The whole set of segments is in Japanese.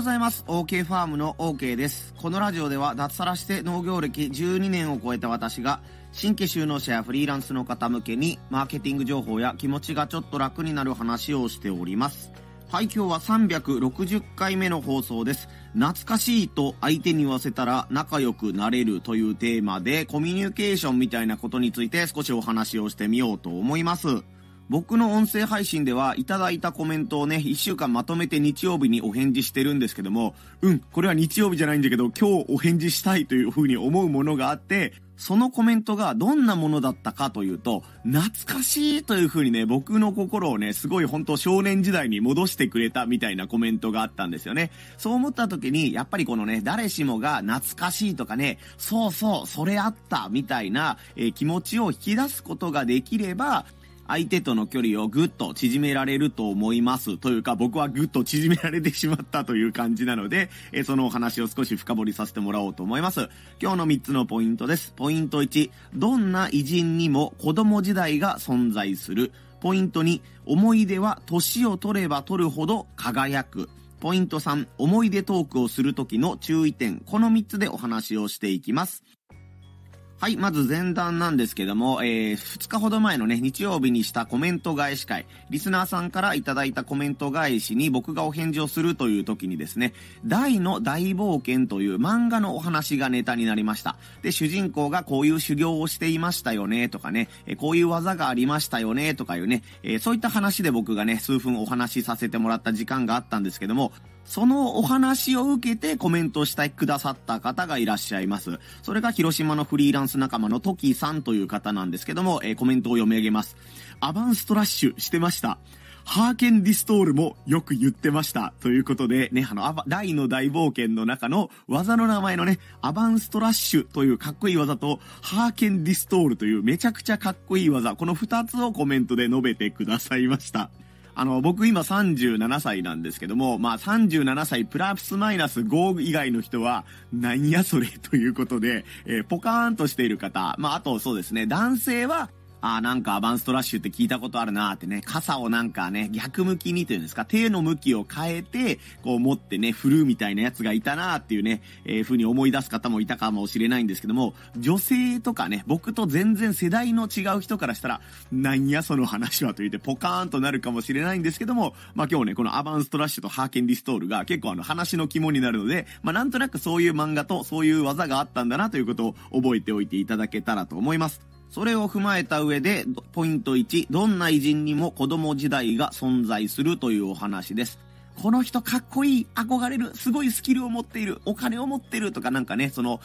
ございます。OK ファームの OK です。このラジオでは脱サラして農業歴12年を超えた私が、新規就農者やフリーランスの方向けに、マーケティング情報や気持ちがちょっと楽になる話をしております。はい、今日は360回目の放送です。懐かしいと相手に言わせたら仲良くなれるというテーマで、コミュニケーションみたいなことについて少しお話をしてみようと思います。僕の音声配信ではいただいたコメントをね、1週間まとめて日曜日にお返事してるんですけども、うん、これは日曜日じゃないんだけど、今日お返事したいというふうに思うものがあって、そのコメントがどんなものだったかというと、懐かしいという風にね、僕の心をね、すごい本当少年時代に戻してくれたみたいなコメントがあったんですよね。そう思った時に、やっぱりこのね、誰しもが懐かしいとかね、そうそう、それあったみたいな、えー、気持ちを引き出すことができれば、相手との距離をぐっと縮められると思います。というか、僕はぐっと縮められてしまったという感じなので、えそのお話を少し深掘りさせてもらおうと思います。今日の3つのポイントです。ポイント1、どんな偉人にも子供時代が存在する。ポイント2、思い出は年を取れば取るほど輝く。ポイント3、思い出トークをするときの注意点。この3つでお話をしていきます。はい、まず前段なんですけども、えー、2日ほど前のね、日曜日にしたコメント返し会、リスナーさんからいただいたコメント返しに僕がお返事をするという時にですね、大の大冒険という漫画のお話がネタになりました。で、主人公がこういう修行をしていましたよね、とかね、えこういう技がありましたよね、とかいうね、えー、そういった話で僕がね、数分お話しさせてもらった時間があったんですけども、そのお話を受けてコメントしてくださった方がいらっしゃいます。それが広島のフリーランス仲間のトキさんという方なんですけども、えー、コメントを読み上げます。アバンストラッシュしてました。ハーケンディストールもよく言ってました。ということで、ね、あの、大の大冒険の中の技の名前のね、アバンストラッシュというかっこいい技と、ハーケンディストールというめちゃくちゃかっこいい技、この二つをコメントで述べてくださいました。あの、僕今37歳なんですけども、まあ37歳プラスマイナス5以外の人は、なんやそれということで、えー、ポカーンとしている方、まああとそうですね、男性はああ、なんかアバンストラッシュって聞いたことあるなーってね、傘をなんかね、逆向きにというんですか、手の向きを変えて、こう持ってね、振るみたいなやつがいたなーっていうね、えー、風に思い出す方もいたかもしれないんですけども、女性とかね、僕と全然世代の違う人からしたら、なんやその話はと言ってポカーンとなるかもしれないんですけども、まあ今日ね、このアバンストラッシュとハーケンリストールが結構あの話の肝になるので、まあなんとなくそういう漫画とそういう技があったんだなということを覚えておいていただけたらと思います。それを踏まえた上で、ポイント1、どんな偉人にも子供時代が存在するというお話です。この人かっこいい、憧れる、すごいスキルを持っている、お金を持ってるとかなんかね、その、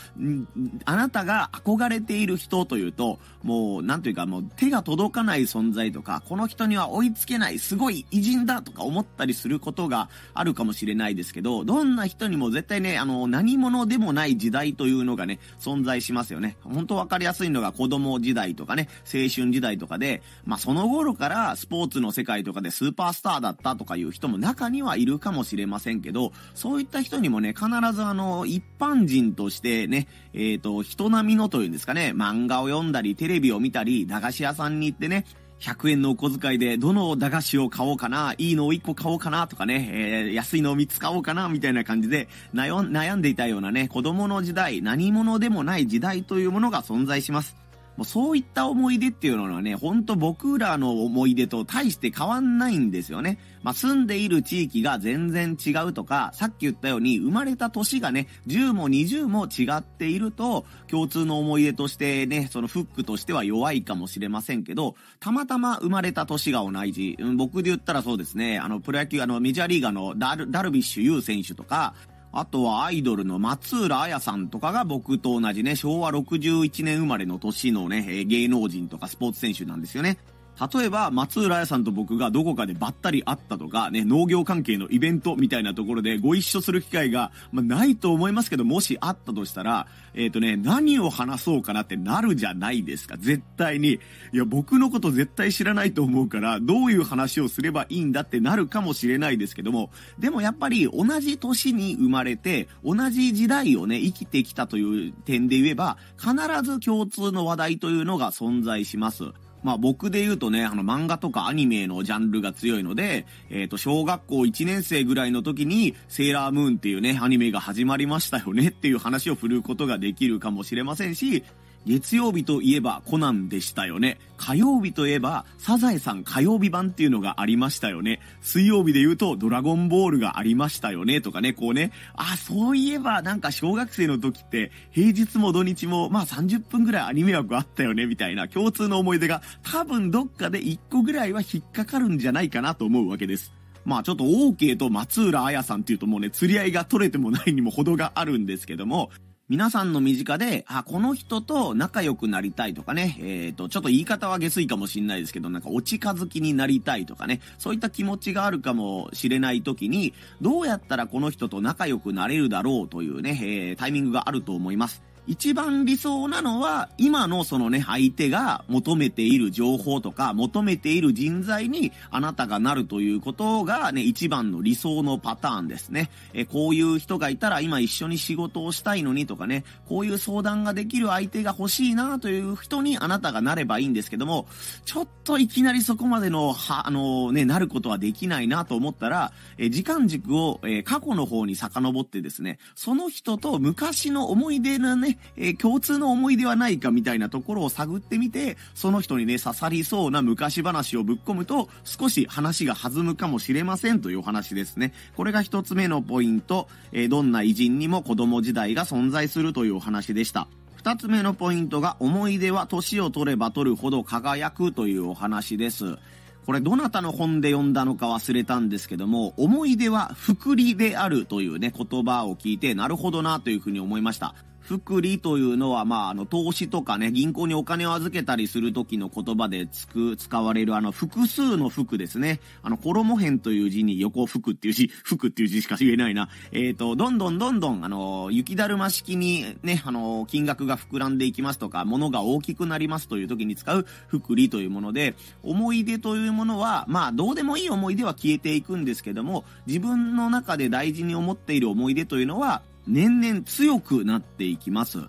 あなたが憧れている人というと、もう、なんというかもう手が届かない存在とか、この人には追いつけない、すごい偉人だとか思ったりすることがあるかもしれないですけど、どんな人にも絶対ね、あの、何者でもない時代というのがね、存在しますよね。本当わかりやすいのが子供時代とかね、青春時代とかで、まあその頃からスポーツの世界とかでスーパースターだったとかいう人も中にはいるかもしれませんけど、そういった人にもね、必ずあの、一般人としてね、えっ、ー、と、人並みのというんですかね、漫画を読んだり、テレビを見たり、駄菓子屋さんに行ってね、100円のお小遣いでどの駄菓子を買おうかな、いいのを1個買おうかなとかね、えー、安いのを3つ買おうかな、みたいな感じで悩んでいたようなね、子供の時代、何者でもない時代というものが存在します。もうそういった思い出っていうのはね、ほんと僕らの思い出と大して変わんないんですよね。まあ、住んでいる地域が全然違うとか、さっき言ったように生まれた年がね、10も20も違っていると、共通の思い出としてね、そのフックとしては弱いかもしれませんけど、たまたま生まれた年が同じ。僕で言ったらそうですね、あの、プロ野球、あの、メジャーリーガーのダルダルビッシュ有選手とか、あとはアイドルの松浦彩さんとかが僕と同じね、昭和61年生まれの年のね、芸能人とかスポーツ選手なんですよね。例えば、松浦屋さんと僕がどこかでばったり会ったとか、ね、農業関係のイベントみたいなところでご一緒する機会が、まあ、ないと思いますけど、もしあったとしたら、えっ、ー、とね、何を話そうかなってなるじゃないですか。絶対に。いや、僕のこと絶対知らないと思うから、どういう話をすればいいんだってなるかもしれないですけども、でもやっぱり同じ年に生まれて、同じ時代をね、生きてきたという点で言えば、必ず共通の話題というのが存在します。まあ僕で言うとね、あの漫画とかアニメのジャンルが強いので、えっ、ー、と、小学校1年生ぐらいの時に、セーラームーンっていうね、アニメが始まりましたよねっていう話を振るうことができるかもしれませんし、月曜日といえばコナンでしたよね。火曜日といえばサザエさん火曜日版っていうのがありましたよね。水曜日で言うとドラゴンボールがありましたよね。とかね、こうね。あ、そういえばなんか小学生の時って平日も土日もまあ30分ぐらいアニメ枠あったよね。みたいな共通の思い出が多分どっかで1個ぐらいは引っかかるんじゃないかなと思うわけです。まあちょっと OK と松浦彩さんっていうともうね、釣り合いが取れてもないにも程があるんですけども、皆さんの身近で、あ、この人と仲良くなりたいとかね、えっ、ー、と、ちょっと言い方は下水かもしんないですけど、なんかお近づきになりたいとかね、そういった気持ちがあるかもしれない時に、どうやったらこの人と仲良くなれるだろうというね、えー、タイミングがあると思います。一番理想なのは、今のそのね、相手が求めている情報とか、求めている人材にあなたがなるということがね、一番の理想のパターンですね。え、こういう人がいたら今一緒に仕事をしたいのにとかね、こういう相談ができる相手が欲しいなという人にあなたがなればいいんですけども、ちょっといきなりそこまでの、は、あのね、なることはできないなと思ったら、え、時間軸を、え、過去の方に遡ってですね、その人と昔の思い出のね、えー、共通の思い出はないかみたいなところを探ってみて、その人にね、刺さりそうな昔話をぶっ込むと、少し話が弾むかもしれませんというお話ですね。これが一つ目のポイント、えー、どんな偉人にも子供時代が存在するというお話でした。二つ目のポイントが、思い出は年を取れば取るほど輝くというお話です。これどなたの本で読んだのか忘れたんですけども、思い出は福利であるというね、言葉を聞いて、なるほどなというふうに思いました。福利というのは、まあ、あの、投資とかね、銀行にお金を預けたりする時の言葉でつく、使われるあの、複数の服ですね。あの、衣辺という字に横服っていう字、服っていう字しか言えないな。えっ、ー、と、どんどんどんどん、あの、雪だるま式にね、あの、金額が膨らんでいきますとか、物が大きくなりますという時に使う福利というもので、思い出というものは、まあ、どうでもいい思い出は消えていくんですけども、自分の中で大事に思っている思い出というのは、年々強くなっていきます。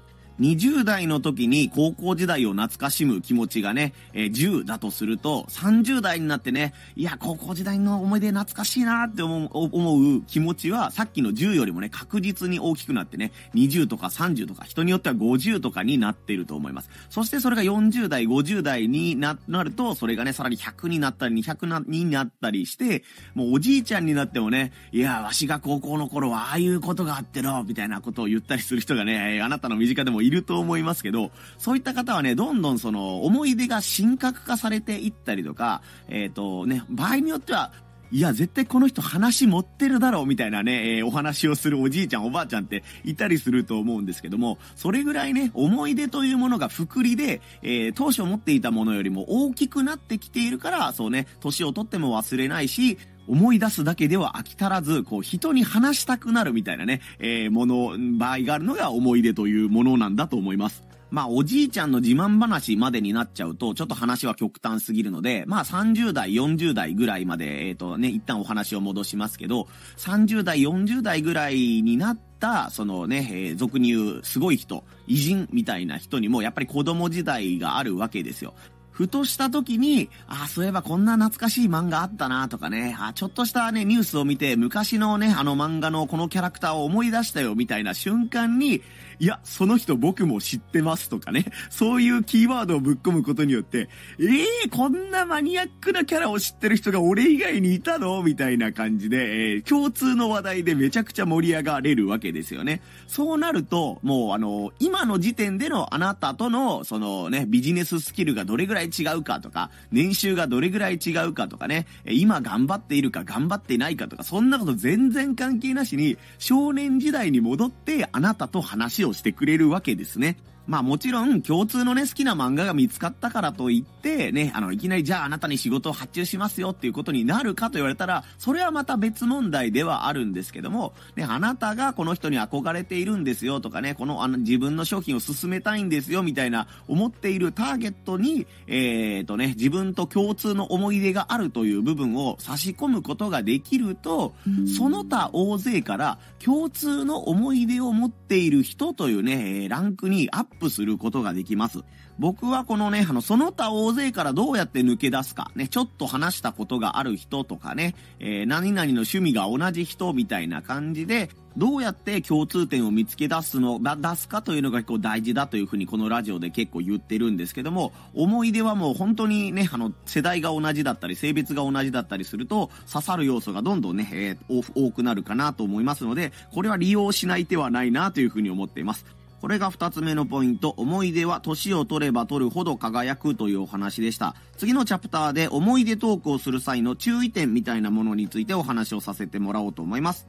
20代の時に高校時代を懐かしむ気持ちがね、えー、10だとすると、30代になってね、いや、高校時代の思い出懐かしいなって思う気持ちは、さっきの10よりもね、確実に大きくなってね、20とか30とか、人によっては50とかになっていると思います。そしてそれが40代、50代になると、それがね、さらに100になったり、200になったりして、もうおじいちゃんになってもね、いや、わしが高校の頃はああいうことがあっての、みたいなことを言ったりする人がね、あなたの身近でもいると思いますけど、そういった方はね、どんどんその思い出が神格化されていったりとか、えっ、ー、とね、場合によっては、いや、絶対この人話持ってるだろうみたいなね、えー、お話をするおじいちゃんおばあちゃんっていたりすると思うんですけども、それぐらいね、思い出というものがくりで、えー、当初持っていたものよりも大きくなってきているから、そうね、年をとっても忘れないし、思い出すだけでは飽き足らず、こう、人に話したくなるみたいなね、えー、もの、場合があるのが思い出というものなんだと思います。まあ、おじいちゃんの自慢話までになっちゃうと、ちょっと話は極端すぎるので、まあ、30代、40代ぐらいまで、えっ、ー、とね、一旦お話を戻しますけど、30代、40代ぐらいになった、そのね、えー、俗に言うすごい人、偉人みたいな人にも、やっぱり子供時代があるわけですよ。ふとした時に、ああ、そういえばこんな懐かしい漫画あったなとかね、あちょっとしたね、ニュースを見て、昔のね、あの漫画のこのキャラクターを思い出したよみたいな瞬間に、いや、その人僕も知ってますとかね、そういうキーワードをぶっ込むことによって、えー、こんなマニアックなキャラを知ってる人が俺以外にいたのみたいな感じで、えー、共通の話題でめちゃくちゃ盛り上がれるわけですよね。そうなると、もうあの、今の時点でのあなたとの、そのね、ビジネススキルがどれぐらい違うかとか、年収がどれぐらい違うかとかね、今頑張っているか頑張っていないかとか、そんなこと全然関係なしに、少年時代に戻ってあなたと話ををしてくれるわけですね。まあもちろん共通のね好きな漫画が見つかったからといってね、あのいきなりじゃああなたに仕事を発注しますよっていうことになるかと言われたら、それはまた別問題ではあるんですけども、ね、あなたがこの人に憧れているんですよとかね、このあの自分の商品を進めたいんですよみたいな思っているターゲットに、えーとね、自分と共通の思い出があるという部分を差し込むことができると、その他大勢から共通の思い出を持っている人というね、ランクにアッププすることができます。僕はこのね、あの、その他大勢からどうやって抜け出すか、ね、ちょっと話したことがある人とかね、えー、何々の趣味が同じ人みたいな感じで、どうやって共通点を見つけ出すの、出すかというのが結構大事だというふうにこのラジオで結構言ってるんですけども、思い出はもう本当にね、あの、世代が同じだったり、性別が同じだったりすると、刺さる要素がどんどんね、えー、多くなるかなと思いますので、これは利用しない手はないなというふうに思っています。これが二つ目のポイント。思い出は年を取れば取るほど輝くというお話でした。次のチャプターで思い出トークをする際の注意点みたいなものについてお話をさせてもらおうと思います。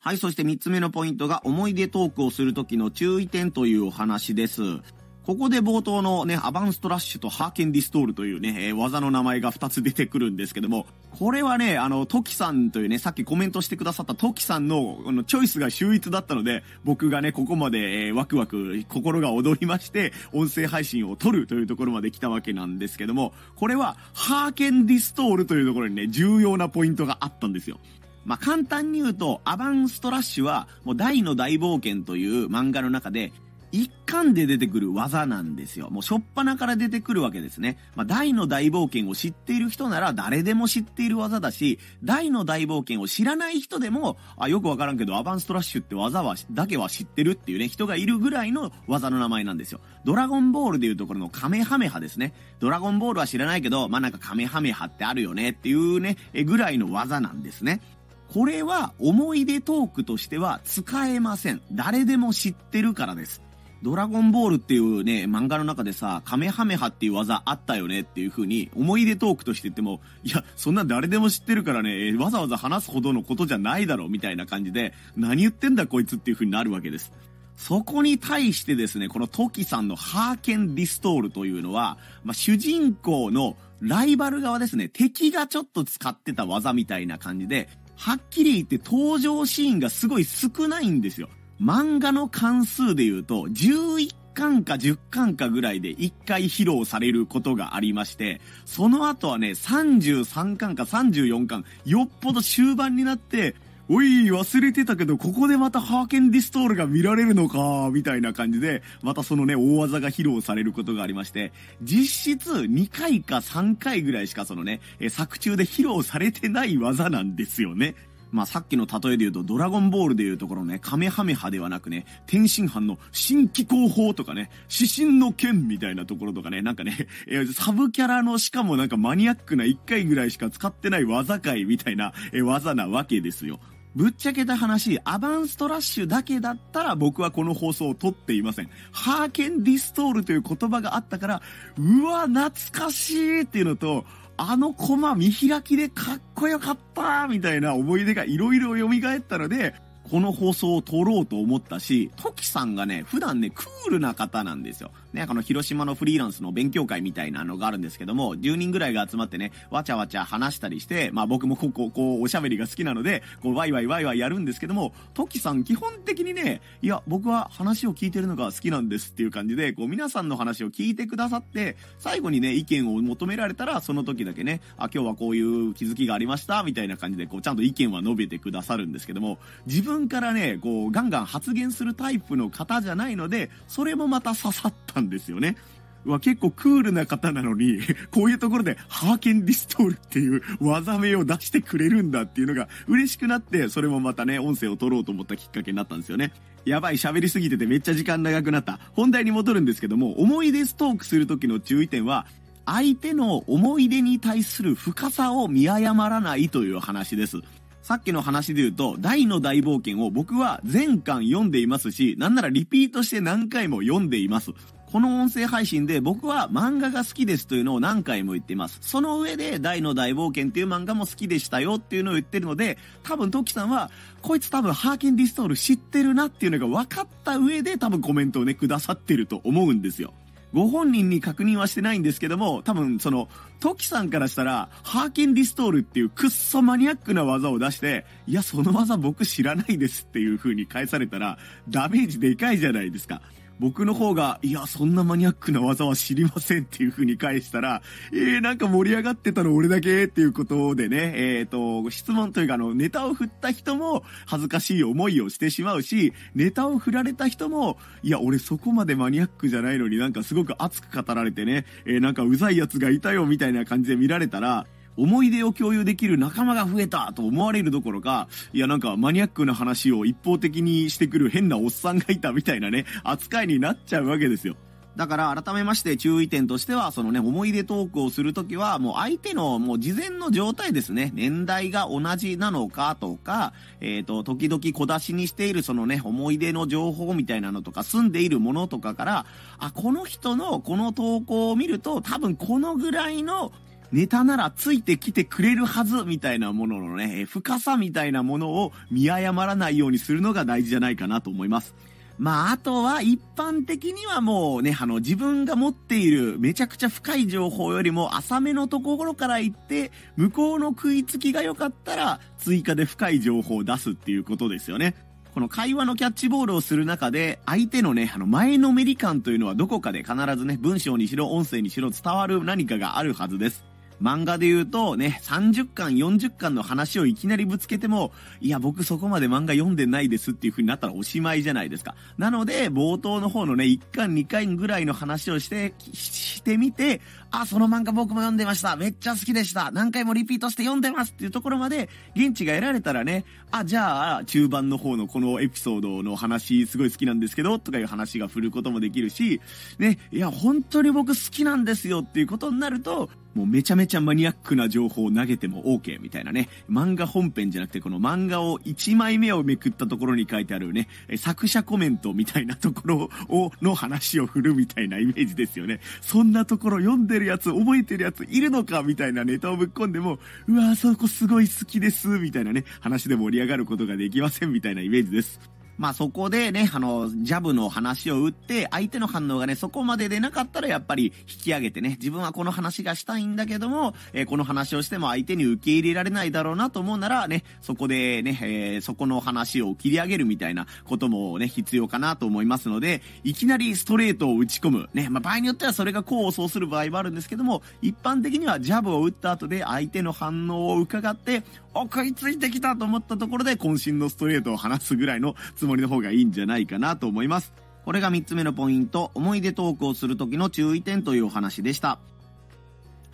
はい、そして三つ目のポイントが思い出トークをするときの注意点というお話です。ここで冒頭のね、アバンストラッシュとハーケンディストールというね、えー、技の名前が2つ出てくるんですけども、これはね、あの、トキさんというね、さっきコメントしてくださったトキさんの、あの、チョイスが秀逸だったので、僕がね、ここまで、えー、ワクワク、心が躍りまして、音声配信を撮るというところまで来たわけなんですけども、これは、ハーケンディストールというところにね、重要なポイントがあったんですよ。まあ、簡単に言うと、アバンストラッシュは、もう大の大冒険という漫画の中で、一巻で出てくる技なんですよ。もう初っ端から出てくるわけですね。まあ、大の大冒険を知っている人なら誰でも知っている技だし、大の大冒険を知らない人でも、あ、よくわからんけど、アバンストラッシュって技は、だけは知ってるっていうね、人がいるぐらいの技の名前なんですよ。ドラゴンボールでいうところのカメハメハですね。ドラゴンボールは知らないけど、まあ、なんかカメハメハってあるよねっていうね、えぐらいの技なんですね。これは思い出トークとしては使えません。誰でも知ってるからです。ドラゴンボールっていうね、漫画の中でさ、カメハメハっていう技あったよねっていう風に、思い出トークとして言っても、いや、そんな誰でも知ってるからね、わざわざ話すほどのことじゃないだろ、みたいな感じで、何言ってんだこいつっていう風になるわけです。そこに対してですね、このトキさんのハーケンディストールというのは、まあ、主人公のライバル側ですね、敵がちょっと使ってた技みたいな感じで、はっきり言って登場シーンがすごい少ないんですよ。漫画の関数で言うと、11巻か10巻かぐらいで1回披露されることがありまして、その後はね、33巻か34巻、よっぽど終盤になって、おい、忘れてたけど、ここでまたハーケンディストールが見られるのか、みたいな感じで、またそのね、大技が披露されることがありまして、実質2回か3回ぐらいしかそのね、作中で披露されてない技なんですよね。まあ、さっきの例えで言うと、ドラゴンボールで言うところね、カメハメハではなくね、天津飯の新機構法とかね、指針の剣みたいなところとかね、なんかね、えー、サブキャラのしかもなんかマニアックな1回ぐらいしか使ってない技界みたいな、えー、技なわけですよ。ぶっちゃけた話、アバンストラッシュだけだったら僕はこの放送を撮っていません。ハーケンディストールという言葉があったから、うわ、懐かしいっていうのと、あのコマ見開きでかっこよかったみたいな思い出がいろいろ蘇ったので、この放送を撮ろうと思ったし、トキさんがね、普段ね、クールな方なんですよ。ね、この広島のフリーランスの勉強会みたいなのがあるんですけども、10人ぐらいが集まってね、わちゃわちゃ話したりして、まあ僕もここ、こう、おしゃべりが好きなので、こう、ワイワイワイワイやるんですけども、トキさん基本的にね、いや、僕は話を聞いてるのが好きなんですっていう感じで、こう、皆さんの話を聞いてくださって、最後にね、意見を求められたら、その時だけね、あ、今日はこういう気づきがありました、みたいな感じで、こう、ちゃんと意見は述べてくださるんですけども、自分からね、こう、ガンガン発言するタイプの方じゃないので、それもまた刺さったんですよね。は結構クールな方なのに、こういうところでハーケンディストールっていう技名を出してくれるんだっていうのが嬉しくなって、それもまたね、音声を取ろうと思ったきっかけになったんですよね。やばい、喋りすぎててめっちゃ時間長くなった。本題に戻るんですけども、思い出ストークする時の注意点は、相手の思い出に対する深さを見誤らないという話です。さっきの話で言うと、大の大冒険を僕は全巻読んでいますし、なんならリピートして何回も読んでいます。この音声配信で僕は漫画が好きですというのを何回も言っています。その上で大の大冒険っていう漫画も好きでしたよっていうのを言ってるので、多分トキさんは、こいつ多分ハーケンディストール知ってるなっていうのが分かった上で多分コメントをね、くださってると思うんですよ。ご本人に確認はしてないんですけども、多分その、トキさんからしたら、ハーケンディストールっていうくっそマニアックな技を出して、いや、その技僕知らないですっていう風に返されたら、ダメージでかいじゃないですか。僕の方が、いや、そんなマニアックな技は知りませんっていう風に返したら、えー、なんか盛り上がってたの俺だけっていうことでね、えっ、ー、と、質問というか、あの、ネタを振った人も恥ずかしい思いをしてしまうし、ネタを振られた人も、いや、俺そこまでマニアックじゃないのになんかすごく熱く語られてね、えー、なんかうざい奴がいたよみたいな感じで見られたら、思い出を共有できる仲間が増えたと思われるどころか、いやなんかマニアックな話を一方的にしてくる変なおっさんがいたみたいなね、扱いになっちゃうわけですよ。だから改めまして注意点としては、そのね、思い出トークをするときは、もう相手のもう事前の状態ですね、年代が同じなのかとか、えっ、と、時々小出しにしているそのね、思い出の情報みたいなのとか、住んでいるものとかから、あ、この人のこの投稿を見ると、多分このぐらいのネタならついてきてくれるはずみたいなもののね、深さみたいなものを見誤らないようにするのが大事じゃないかなと思います。まあ、あとは一般的にはもうね、あの自分が持っているめちゃくちゃ深い情報よりも浅めのところから行って、向こうの食いつきが良かったら追加で深い情報を出すっていうことですよね。この会話のキャッチボールをする中で、相手のね、あの前のめり感というのはどこかで必ずね、文章にしろ音声にしろ伝わる何かがあるはずです。漫画で言うとね、30巻、40巻の話をいきなりぶつけても、いや、僕そこまで漫画読んでないですっていう風になったらおしまいじゃないですか。なので、冒頭の方のね、1巻、2巻ぐらいの話をして、してみて、あ、その漫画僕も読んでました。めっちゃ好きでした。何回もリピートして読んでますっていうところまで、現地が得られたらね、あ、じゃあ、中盤の方のこのエピソードの話、すごい好きなんですけど、とかいう話が振ることもできるし、ね、いや、本当に僕好きなんですよっていうことになると、もうめちゃめちゃマニアックな情報を投げても OK みたいなね。漫画本編じゃなくてこの漫画を1枚目をめくったところに書いてあるね、作者コメントみたいなところを、の話を振るみたいなイメージですよね。そんなところ読んでるやつ、覚えてるやついるのかみたいなネタをぶっ込んでも、うわーそこすごい好きですみたいなね、話で盛り上がることができませんみたいなイメージです。まあそこでね、あの、ジャブの話を打って、相手の反応がね、そこまで出なかったらやっぱり引き上げてね、自分はこの話がしたいんだけども、えー、この話をしても相手に受け入れられないだろうなと思うならね、そこでね、えー、そこの話を切り上げるみたいなこともね、必要かなと思いますので、いきなりストレートを打ち込む。ね、まあ場合によってはそれが功を奏する場合もあるんですけども、一般的にはジャブを打った後で相手の反応を伺って、お、食いついてきたと思ったところで渾身のストレートを話すぐらいのつもりの方がいいんじゃないかなと思います。これが3つ目のポイント、思い出トークをする時の注意点というお話でした。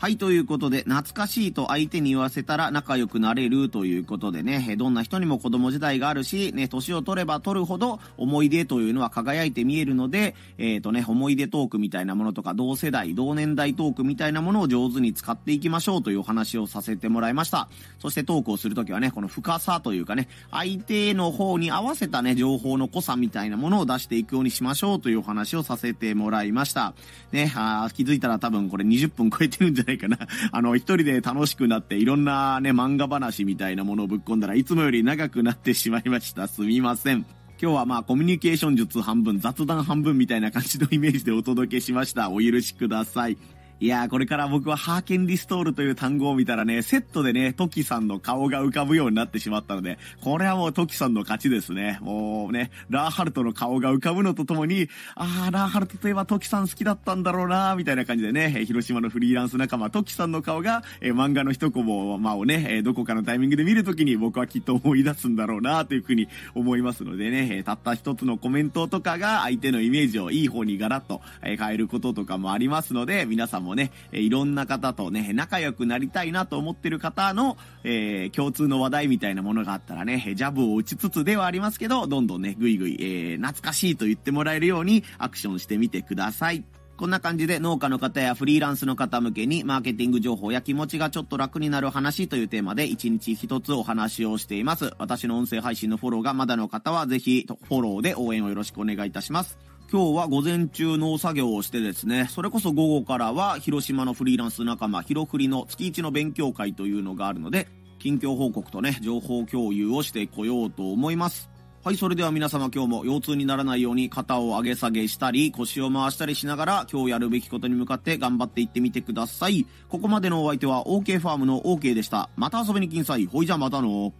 はい、ということで、懐かしいと相手に言わせたら仲良くなれるということでね、どんな人にも子供時代があるし、ね、年を取れば取るほど思い出というのは輝いて見えるので、えっ、ー、とね、思い出トークみたいなものとか、同世代、同年代トークみたいなものを上手に使っていきましょうというお話をさせてもらいました。そしてトークをするときはね、この深さというかね、相手の方に合わせたね、情報の濃さみたいなものを出していくようにしましょうというお話をさせてもらいました。ね、あ気づいたら多分これ20分超えてるんじゃないかな。あの、一人で楽しくなっていろんなね、漫画話みたいなものをぶっ込んだらいつもより長くなってしまいました。すみません。今日はまあコミュニケーション術半分、雑談半分みたいな感じのイメージでお届けしました。お許しください。いやー、これから僕はハーケンリストールという単語を見たらね、セットでね、トキさんの顔が浮かぶようになってしまったので、これはもうトキさんの勝ちですね。もうね、ラーハルトの顔が浮かぶのとともに、あー、ラーハルトといえばトキさん好きだったんだろうなー、みたいな感じでね、広島のフリーランス仲間、トキさんの顔が、えー、漫画の一コマをね、えー、どこかのタイミングで見るときに僕はきっと思い出すんだろうなー、というふうに思いますのでね、えー、たった一つのコメントとかが相手のイメージをいい方にガラッと、え変えることとかもありますので、皆さんももね、えいろんな方とね、仲良くなりたいなと思ってる方の、えー、共通の話題みたいなものがあったらね、ジャブを打ちつつではありますけど、どんどんね、ぐいぐい、えー、懐かしいと言ってもらえるようにアクションしてみてください。こんな感じで農家の方やフリーランスの方向けにマーケティング情報や気持ちがちょっと楽になる話というテーマで1日1つお話をしています。私の音声配信のフォローがまだの方はぜひフォローで応援をよろしくお願いいたします。今日は午前中農作業をしてですね、それこそ午後からは広島のフリーランス仲間、ヒロフリの月一の勉強会というのがあるので、近況報告とね、情報共有をしてこようと思います。はい、それでは皆様今日も腰痛にならないように肩を上げ下げしたり、腰を回したりしながら今日やるべきことに向かって頑張っていってみてください。ここまでのお相手は OK ファームの OK でした。また遊びに来んさい。ほいじゃまたの。